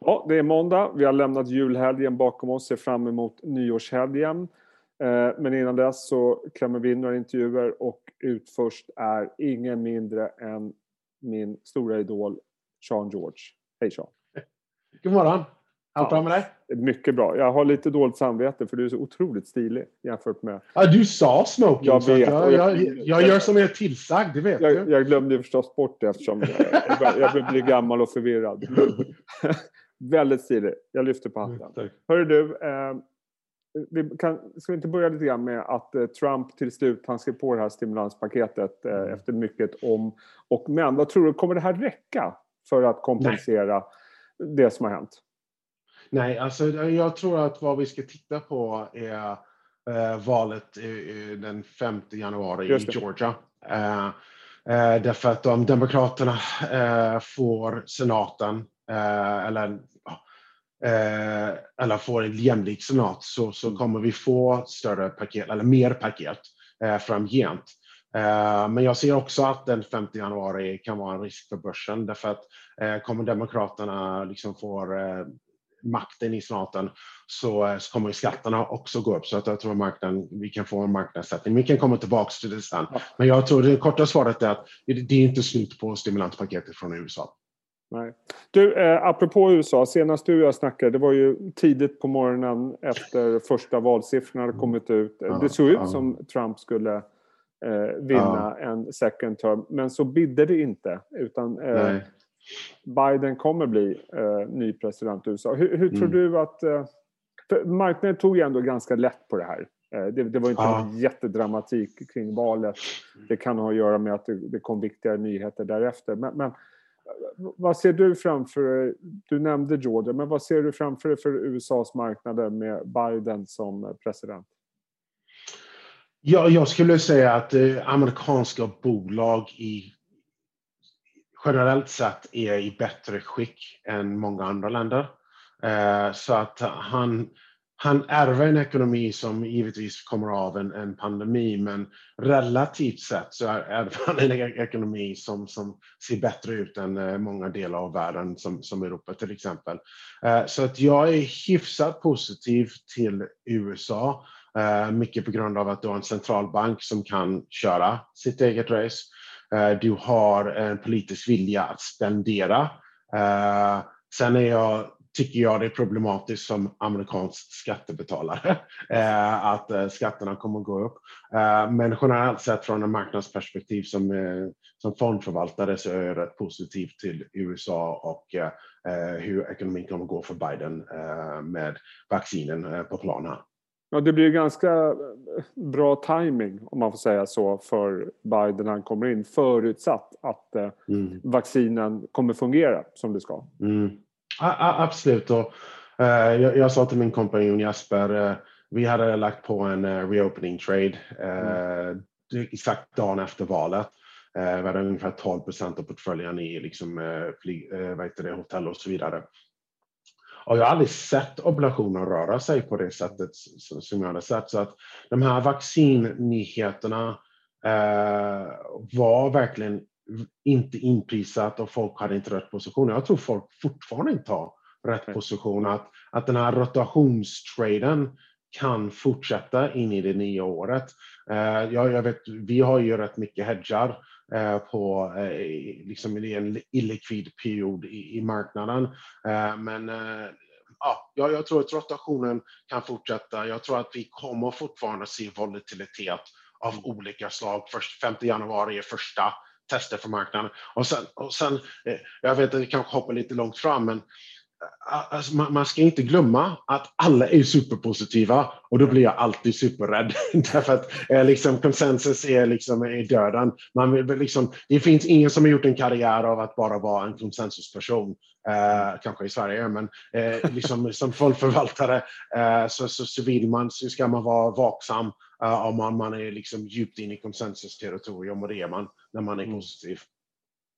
Ja, det är måndag. Vi har lämnat julhelgen bakom oss, ser fram emot nyårshelgen. Eh, men innan dess så klämmer vi in några intervjuer och ut först är ingen mindre än min stora idol Sean George. Hej Sean! God morgon! Allt bra med dig? Mycket bra. Jag har lite dåligt samvete för du är så otroligt stilig jämför med... Ja, du sa smoking. Jag vet. Jag, jag, jag, gör som jag är tillsagd, det vet jag, du. Jag glömde förstås bort det eftersom jag, jag blir gammal och förvirrad. Väldigt stilig. Jag lyfter på hatten. Tack. Hörru du, eh, vi kan, ska vi inte börja lite grann med att eh, Trump till slut, han skrev på det här stimulanspaketet eh, efter mycket om och men. Vad tror du, kommer det här räcka för att kompensera det som har hänt? Nej, alltså jag tror att vad vi ska titta på är eh, valet den 5 januari i. Georgia. Eh, eh, därför att om Demokraterna får senaten, eller, ja, eh, eller får en jämlik senat, så, så Mm. kommer vi få större paket, eller mer paket eh, framgent. Eh, Men jag ser också att den 5 januari kan vara en risk för börsen därför att eh, kommer Demokraterna liksom eh, makten i senaten så, eh, kommer skatterna också gå upp. Så att jag tror marknaden, vi kan få en marknadssättning. Vi kan komma tillbaka till det sen. Men jag tror det korta svaret är att det, det är inte slut på stimulanspaketet från USA. Nej. Du, eh, apropå USA, senast du och jag snackade, det var ju tidigt på morgonen efter första valsiffrorna hade kommit ut. Ja, det såg ut som Trump skulle eh, vinna en second term, men så bidde det inte. Utan eh. Biden kommer bli eh, ny president i USA. Hur, hur tror Mm. du att... Eh, marknaden tog ju ändå ganska lätt på det här. Eh, det, det var inte Ja. någon jättedramatik kring valet. Det kan ha att göra med att det, det kom viktigare nyheter därefter. Men, men vad ser du framför dig? Du nämnde Georgia, men vad ser du framför dig för USAs marknader med Biden som president? Ja, jag skulle säga att eh, amerikanska bolag i generellt sett är i bättre skick än många andra länder. Eh, så att han, han ärver en ekonomi som givetvis kommer av en, en pandemi, men relativt sett så är- ärver han en e-, ekonomi som, som ser bättre ut än eh, många delar av världen, som, som Europa till exempel. Eh, så att jag är hyfsat positiv till USA. Eh, mycket på grund av att du har en centralbank som kan köra sitt eget race. Du har en politisk vilja att spendera. Sen är jag, tycker jag det är problematiskt som amerikansk skattebetalare eh, att eh, skatterna kommer att gå upp. Eh, men generellt sett från en marknadsperspektiv som, som fondförvaltare så är jag rätt positiv till USA och hur ekonomin kommer att gå för Biden med vaccinen på plan här. Ja, det blir ganska bra timing om man får säga så för Biden när han kommer in förutsatt att Mm. vaccinen kommer fungera som det ska. Mm. Absolut. Och, eh, jag, jag sa till min kompanjon Jasper, eh, vi hade lagt på en eh, reopening trade det- exakt dagen efter valet. Eh, vi hade ungefär 12 procent av portföljen i liksom, eh, flyg, eh, hotell och så vidare. Och jag har aldrig sett obligationer röra sig på det sättet som, som jag hade sett. Så att de här vaccinnyheterna eh, var verkligen inte inprisat och folk hade inte rätt position. Jag tror folk fortfarande inte har rätt position. Att, att den här rotationstraden kan fortsätta in i det nya året. Eh, jag, jag vet, vi har ju rätt mycket hedgar eh, på eh, liksom i en illikvid period i, i marknaden. Eh, men eh, ja, jag, jag tror att rotationen kan fortsätta. Jag tror att vi kommer fortfarande se volatilitet av olika slag. Först 5 januari är första Tester för marknaden. Och sen, och sen eh, jag vet att vi kanske hoppar lite långt fram, men eh, alltså, man, man ska inte glömma att alla är superpositiva och då blir jag alltid superrädd. Därför att eh, liksom, konsensus är, liksom, är döden. Man vill, liksom, det finns ingen som har gjort en karriär av att bara vara en konsensusperson. Eh, kanske i Sverige, men eh, liksom, som folkförvaltare eh, så, så, så vill man, så ska man vara vaksam eh, om man, man är liksom djupt inne i konsensusterritorium och det är man när man är Mm. positiv.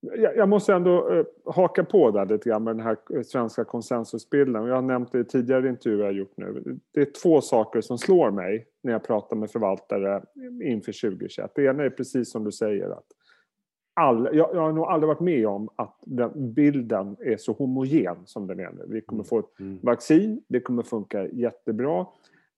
Jag, jag måste ändå eh, haka på där lite grann med den här eh, svenska konsensusbilden. Jag har nämnt det i tidigare intervjuer jag gjort nu. Det är två saker som slår mig när jag pratar med förvaltare inför 2021. Det ena är precis som du säger att all, jag, jag, har nog aldrig varit med om att den bilden är så homogen som den är nu. Vi kommer mm. få ett mm. vaccin, det kommer funka jättebra.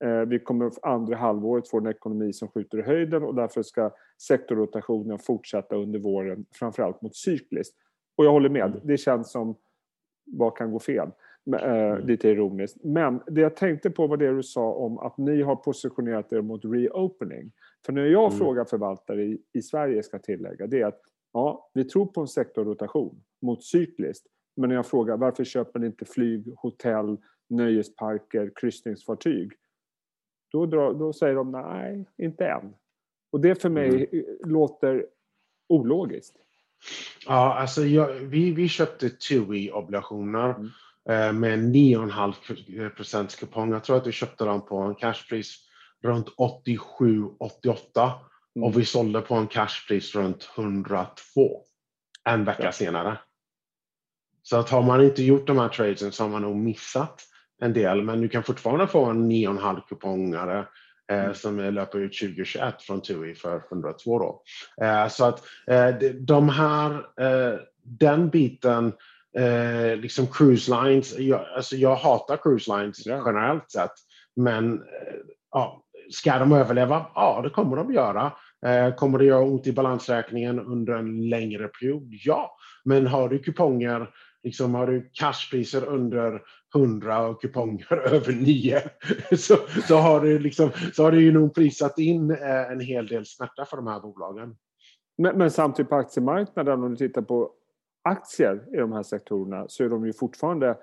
Eh, vi kommer andra halvåret få en ekonomi som skjuter i höjden och därför ska sektorrotationen fortsätta under våren, framförallt mot cykliskt. Och jag håller med, mm. det känns som vad kan gå fel? Eh, mm. Lite ironiskt. Men det jag tänkte på var det du sa om att ni har positionerat er mot reopening. För när jag mm. frågar förvaltare i, i Sverige, ska tillägga, det är att ja, vi tror på en sektorrotation mot cykliskt. Men när jag frågar varför köper ni inte flyg, hotell, nöjesparker, kryssningsfartyg? Då, drar, då säger de nej, inte än. Och det för mig mm. låter ologiskt. Ja, alltså jag, vi, vi köpte TUI-obligationer mm. eh, med 9,5 procents kupong. Jag tror att vi köpte dem på en cashpris runt 87-88 mm. och vi sålde på en cashpris runt 102 en vecka ja. senare. Så att har man inte gjort de här tradesen så har man nog missat en del, men du kan fortfarande få en 9,5 kupongare eh, mm. som löper ut 2021 från TUI för 102 då. Eh, så att eh, de här, den biten, liksom cruise lines, jag, alltså jag hatar cruise lines ja. generellt sett, men ja, ska de överleva? Ja, det kommer de göra. Kommer det göra ont i balansräkningen under en längre period? Ja, men har du kuponger liksom har du cashpriser under 100 och kuponger över 9 så, så, har du liksom, så har du ju nog prisat in eh, en hel del smärta för de här bolagen. Men, men samtidigt på aktiemarknaden, om du tittar på aktier i de här sektorerna så är de ju fortfarande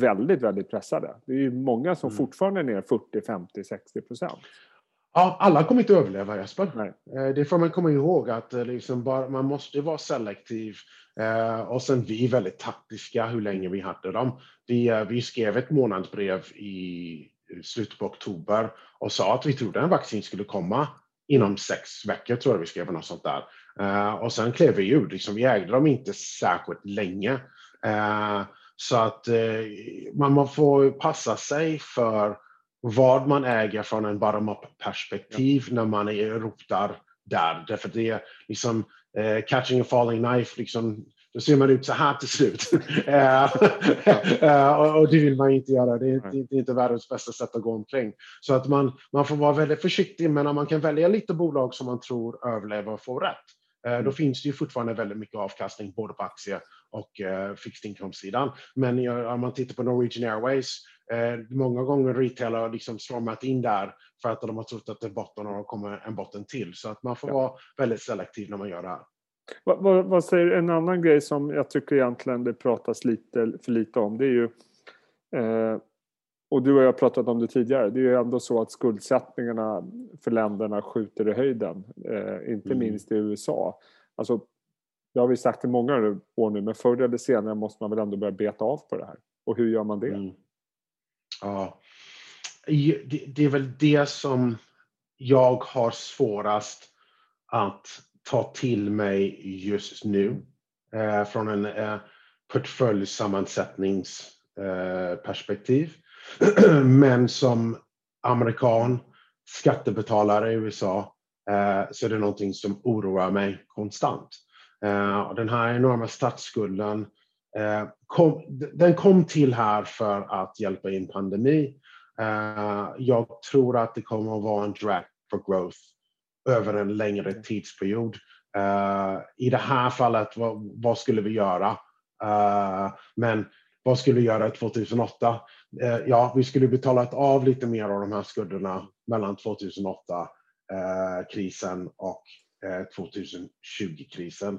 väldigt, väldigt pressade. Det är ju många som mm. fortfarande är ner 40, 50, 60 procent. Ja, alla kommer inte överleva Jesper. Nej. Eh, det får man komma ihåg att eh, liksom bara, man måste vara selektiv. Eh, och sen vi är väldigt taktiska hur länge vi hade dem. Vi, vi skrev ett månadsbrev i slutet på oktober och sa att vi trodde en vaccin skulle komma inom sex veckor, tror jag vi skrev något sånt där. Och sen klev vi ur, liksom, vi ägde dem inte särskilt länge. Så att man får passa sig för vad man äger från en bottom-up perspektiv ja. när man är, rotar där. Därför det är liksom eh, catching a falling knife, liksom, då ser man ut så här till slut. uh, och, och, det vill man inte göra. Det är, det, det är, inte världens bästa sätt att gå omkring. Så att man, man får vara väldigt försiktig, men man kan välja lite bolag som man tror överlever och får rätt. Då mm. finns det ju fortfarande väldigt mycket avkastning både på aktier och uh, fixed income-sidan. Men om man tittar på Norwegian Airways Eh, många gånger retailer har liksom stormat in där för att de har trott att det är botten och det kommer en botten till. Så att man får ja. vara väldigt selektiv när man gör det här. Vad, vad, vad, säger en annan grej som jag tycker egentligen det pratas lite för lite om. Det är ju eh, och du och jag har pratat om det tidigare. Det är ju ändå så att skuldsättningarna för länderna skjuter i höjden. Eh, inte mm. minst i USA. Alltså, det har vi sagt i många år nu, men förr eller senare måste man väl ändå börja beta av på det här. Och hur gör man det? Mm. Ja, det är väl det som jag har svårast att ta till mig just nu eh, från en eh, portföljsammansättningsperspektiv. Eh, Men som amerikan, skattebetalare i USA, eh, så är det någonting som oroar mig konstant. Eh, den här enorma statsskulden kom, den kom till här för att hjälpa in pandemi. Eh, jag tror att det kommer att vara en drag for growth över en längre tidsperiod. Eh, I det här fallet, vad, vad skulle vi göra? men vad skulle vi göra 2008? ja, vi skulle betalat av lite mer av de här skulderna mellan 2008-krisen och 2020-krisen.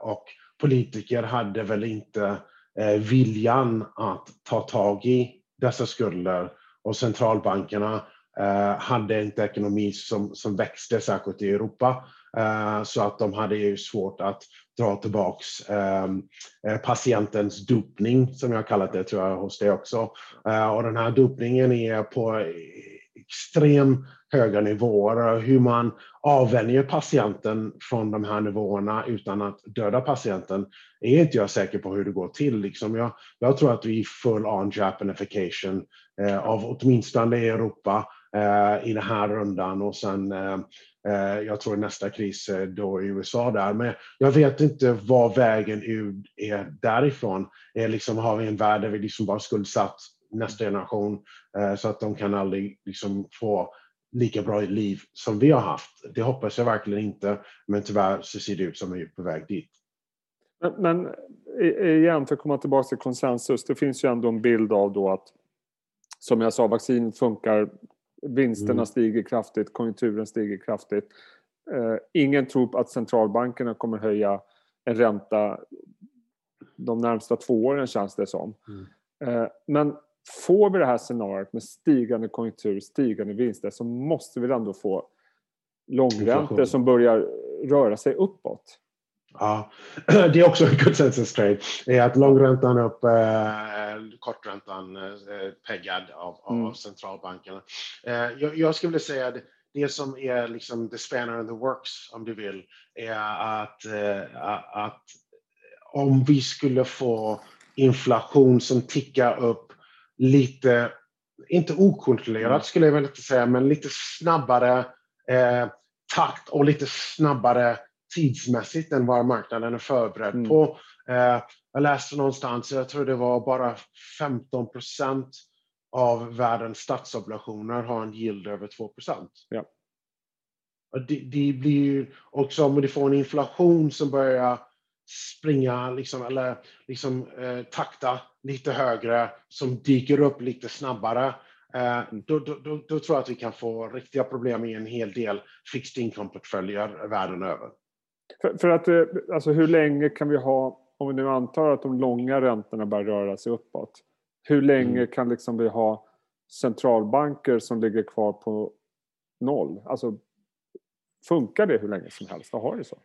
och politiker hade väl inte eh, viljan att ta tag i dessa skulder och centralbankerna eh, hade inte ekonomi som, som växte särskilt i Europa. Eh, så att de hade ju svårt att dra tillbaks ehm, eh, patientens dopning, som jag kallat det, tror jag, hos dig också. Eh, och den här dopningen är på eh, extrem höga nivåer. och Hur man avvänjer patienten från de här nivåerna utan att döda patienten är inte jag säker på hur det går till. Liksom jag, jag tror att vi är full on japanification eh, av åtminstone Europa eh, i den här rundan och sen eh, eh jag tror nästa kris eh, då i USA där. Men jag vet inte vad vägen ut är därifrån. Är liksom, har vi en värld där vi liksom bara skuldsatt nästa generation eh, så att de kan aldrig liksom få lika bra liv som vi har haft. Det hoppas jag verkligen inte, men tyvärr så ser det ut som att vi är på väg dit. Men, men igen, för att komma tillbaka till konsensus, det finns ju ändå en bild av då att som jag sa, vaccin funkar, vinsterna mm. stiger kraftigt, konjunkturen stiger kraftigt. Eh, ingen tror att centralbankerna kommer höja en ränta de närmsta två åren känns det som. Mm. Eh, men får vi det här scenariot med stigande konjunktur, stigande vinster så måste vi ändå få långräntor som börjar röra sig uppåt. Ja, det är också en consensus trade. Det är att långräntan upp, eh, korträntan eh, peggad av, av mm. centralbankerna. Eh, jag, jag skulle vilja säga att det som är liksom the spanner in the works, om du vill, är att, att om vi skulle få inflation som tickar upp lite, inte okontrollerat skulle jag väl inte säga, men lite snabbare eh, takt och lite snabbare tidsmässigt än vad marknaden är förberedd mm. på. Eh, jag läste någonstans, jag tror det var bara 15 procent av världens statsobligationer har en yield över 2 procent. Ja. Det, det, blir ju också om du får en inflation som börjar springa liksom, eller liksom, eh, takta lite högre, som dyker upp lite snabbare, eh, då, då, då, då, tror jag att vi kan få riktiga problem i en hel del fixed income-portföljer världen över. För, för, att, eh, alltså hur länge kan vi ha, om vi nu antar att de långa räntorna börjar röra sig uppåt, hur länge mm. kan liksom vi ha centralbanker som ligger kvar på noll? Alltså, funkar det hur länge som helst att ha det så?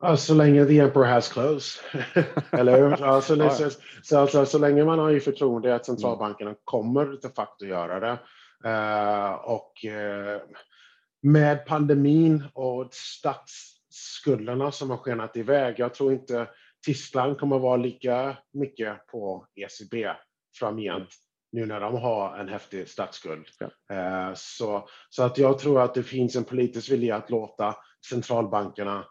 Ja, så länge the emperor has clothes. Eller hur? Ja, så, ja. så, så, så, så, länge man har ju förtroende att centralbankerna kommer de facto göra det. Uh, och uh, med pandemin och statsskulderna som har skenat iväg, jag tror inte Tyskland kommer vara lika mycket på ECB framgent nu när de har en häftig statsskuld. Ja. Uh, så, så att jag tror att det finns en politisk vilja att låta centralbankerna eh,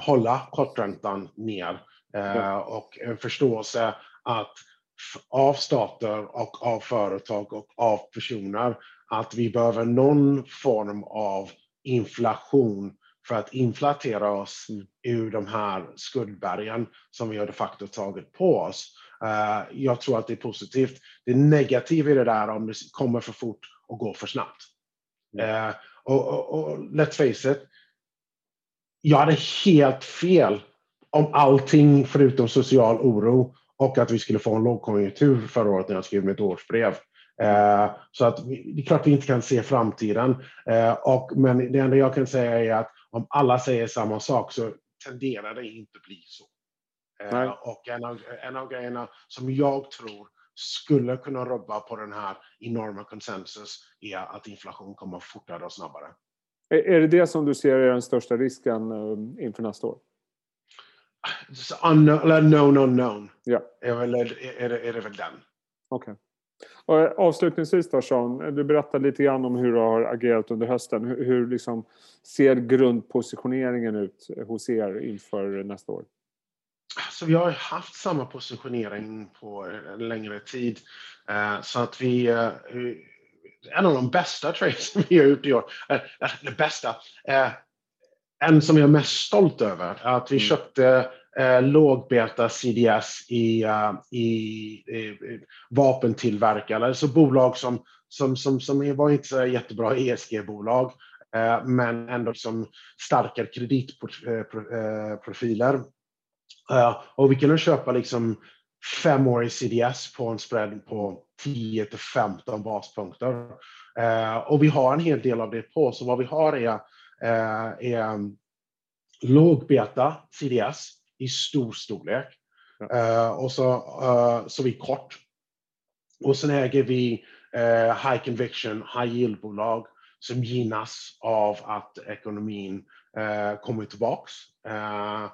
hålla korträntan ner eh, och en förståelse att av stater och av företag och av personer att vi behöver någon form av inflation för att inflatera oss ur de här skuldbergen som vi har de facto tagit på oss. Uh, jag tror att det är positivt. Det negativa i det där om det kommer för fort och går för snabbt. Mm. Och, och, och, let's face it, jag hade helt fel om allting förutom social oro och att vi skulle få en lågkonjunktur förra året när jag skrev mitt årsbrev. Eh, så att det är klart vi inte kan se framtiden. Eh, och, men det enda jag kan säga är att om alla säger samma sak så tenderar det inte bli så. Eh, och en av, en av grejerna som jag tror skulle kunna rubba på den här enorma konsensus är att inflation kommer fortare och snabbare. Är det det som du ser är den största risken eh, inför nästa år? Unknown, eller known unknown. Ja. Är, väl, är, det, är det väl den. Okej. Okay. Eh, avslutningsvis då Sean, du berättade lite grann om hur du har agerat under hösten. Hur, hur liksom ser grundpositioneringen ut hos er inför nästa år? Så vi har haft samma positionering på en längre tid. Eh, så att vi en av de bästa trades vi har gjort i år. Eh, eh, det bästa. Eh, en som jag är mest stolt över att vi mm. köpte eh, lågbeta CDS i, uh, i, i, vapentillverkare, alltså bolag som, som, som, som var inte så jättebra ESG-bolag, eh, men ändå som starkare kreditprofiler. Uh, och vi kunde köpa liksom femårig CDS på en spread på 10 till 15 baspunkter. Eh, och vi har en hel del av det på, så vad vi har är, eh, är lågbeta CDS i stor storlek. Eh, och så, eh, så vi kort. Och sen äger vi eh, high conviction, high yield-bolag som gynnas av att ekonomin eh, kommer tillbaks. Eh,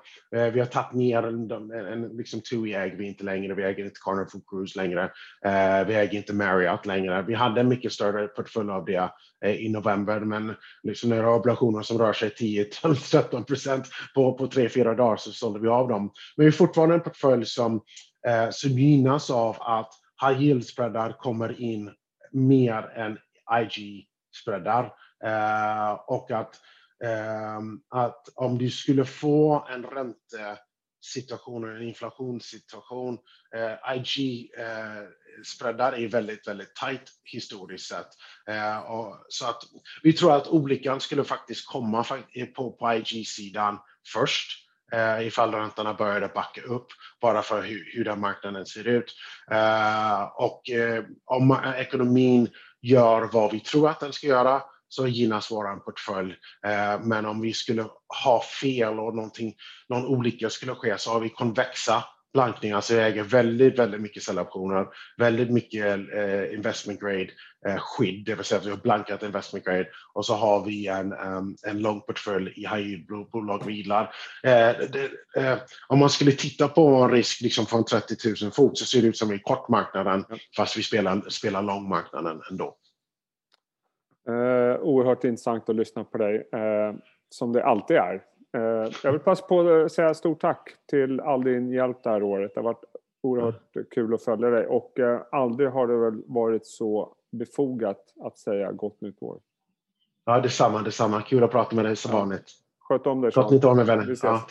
eh, vi har tagit ner en, en liksom TUI äger vi inte längre, vi äger inte Carnival Cruise längre, eh, vi äger inte Marriott längre. Vi hade en mycket större portfölj av det eh, i november, men liksom när obligationer som rör sig 10-13 procent på, på 3-4 dagar så sålde vi av dem. Men vi är fortfarande en portfölj som, eh, som gynnas av att high yield-spreadar kommer in mer än IG-spreadar. Eh, och att, Ehm, att om du skulle få en räntesituation, en inflationssituation, eh, IG-spreadar eh, är väldigt, väldigt tight historiskt sett. Eh, så att vi tror att olyckan skulle faktiskt komma på, på IG-sidan först eh, ifall räntorna började backa upp bara för hur, hur den marknaden ser ut. Eh, och eh, om ekonomin gör vad vi tror att den ska göra så gynnas vår portfölj. Eh, men om vi skulle ha fel och någon olycka skulle ske så har vi konvexa blankningar, så vi äger väldigt, väldigt mycket säljoptioner, väldigt mycket eh, investment grade eh, skydd, det vill säga att vi har blankat investment grade och så har vi en, en lång portfölj i high yield-bolag vi gillar. Om man skulle titta på en risk liksom från 30 000 fot så ser det ut som i kortmarknaden fast vi spelar, spelar långmarknaden ändå. Eh, oerhört intressant att lyssna på dig, eh, som det alltid är. Eh, jag vill passa på att säga stort tack till all din hjälp det här året. Det har varit oerhört mm. kul att följa dig och eh, aldrig har det väl varit så befogat att säga gott nytt år. Ja, detsamma, detsamma. Kul att prata med dig som ja. vanligt. Sköt om dig. Gott nytt år med vänner. Ja,